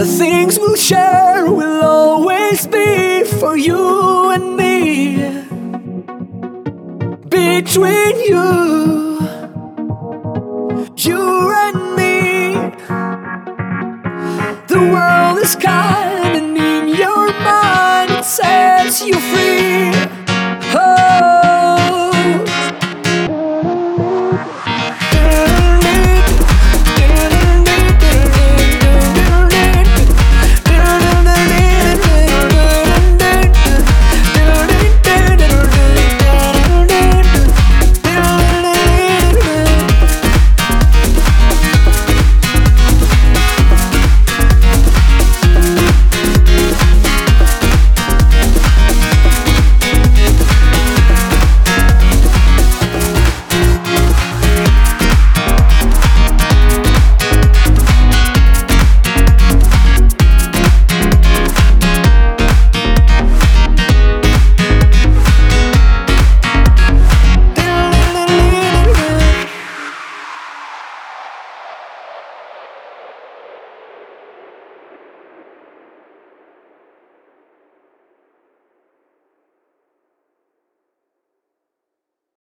The things we'll share will always be for you and me. Between you, you and me. The world is kind, and in your mind, it sets you free.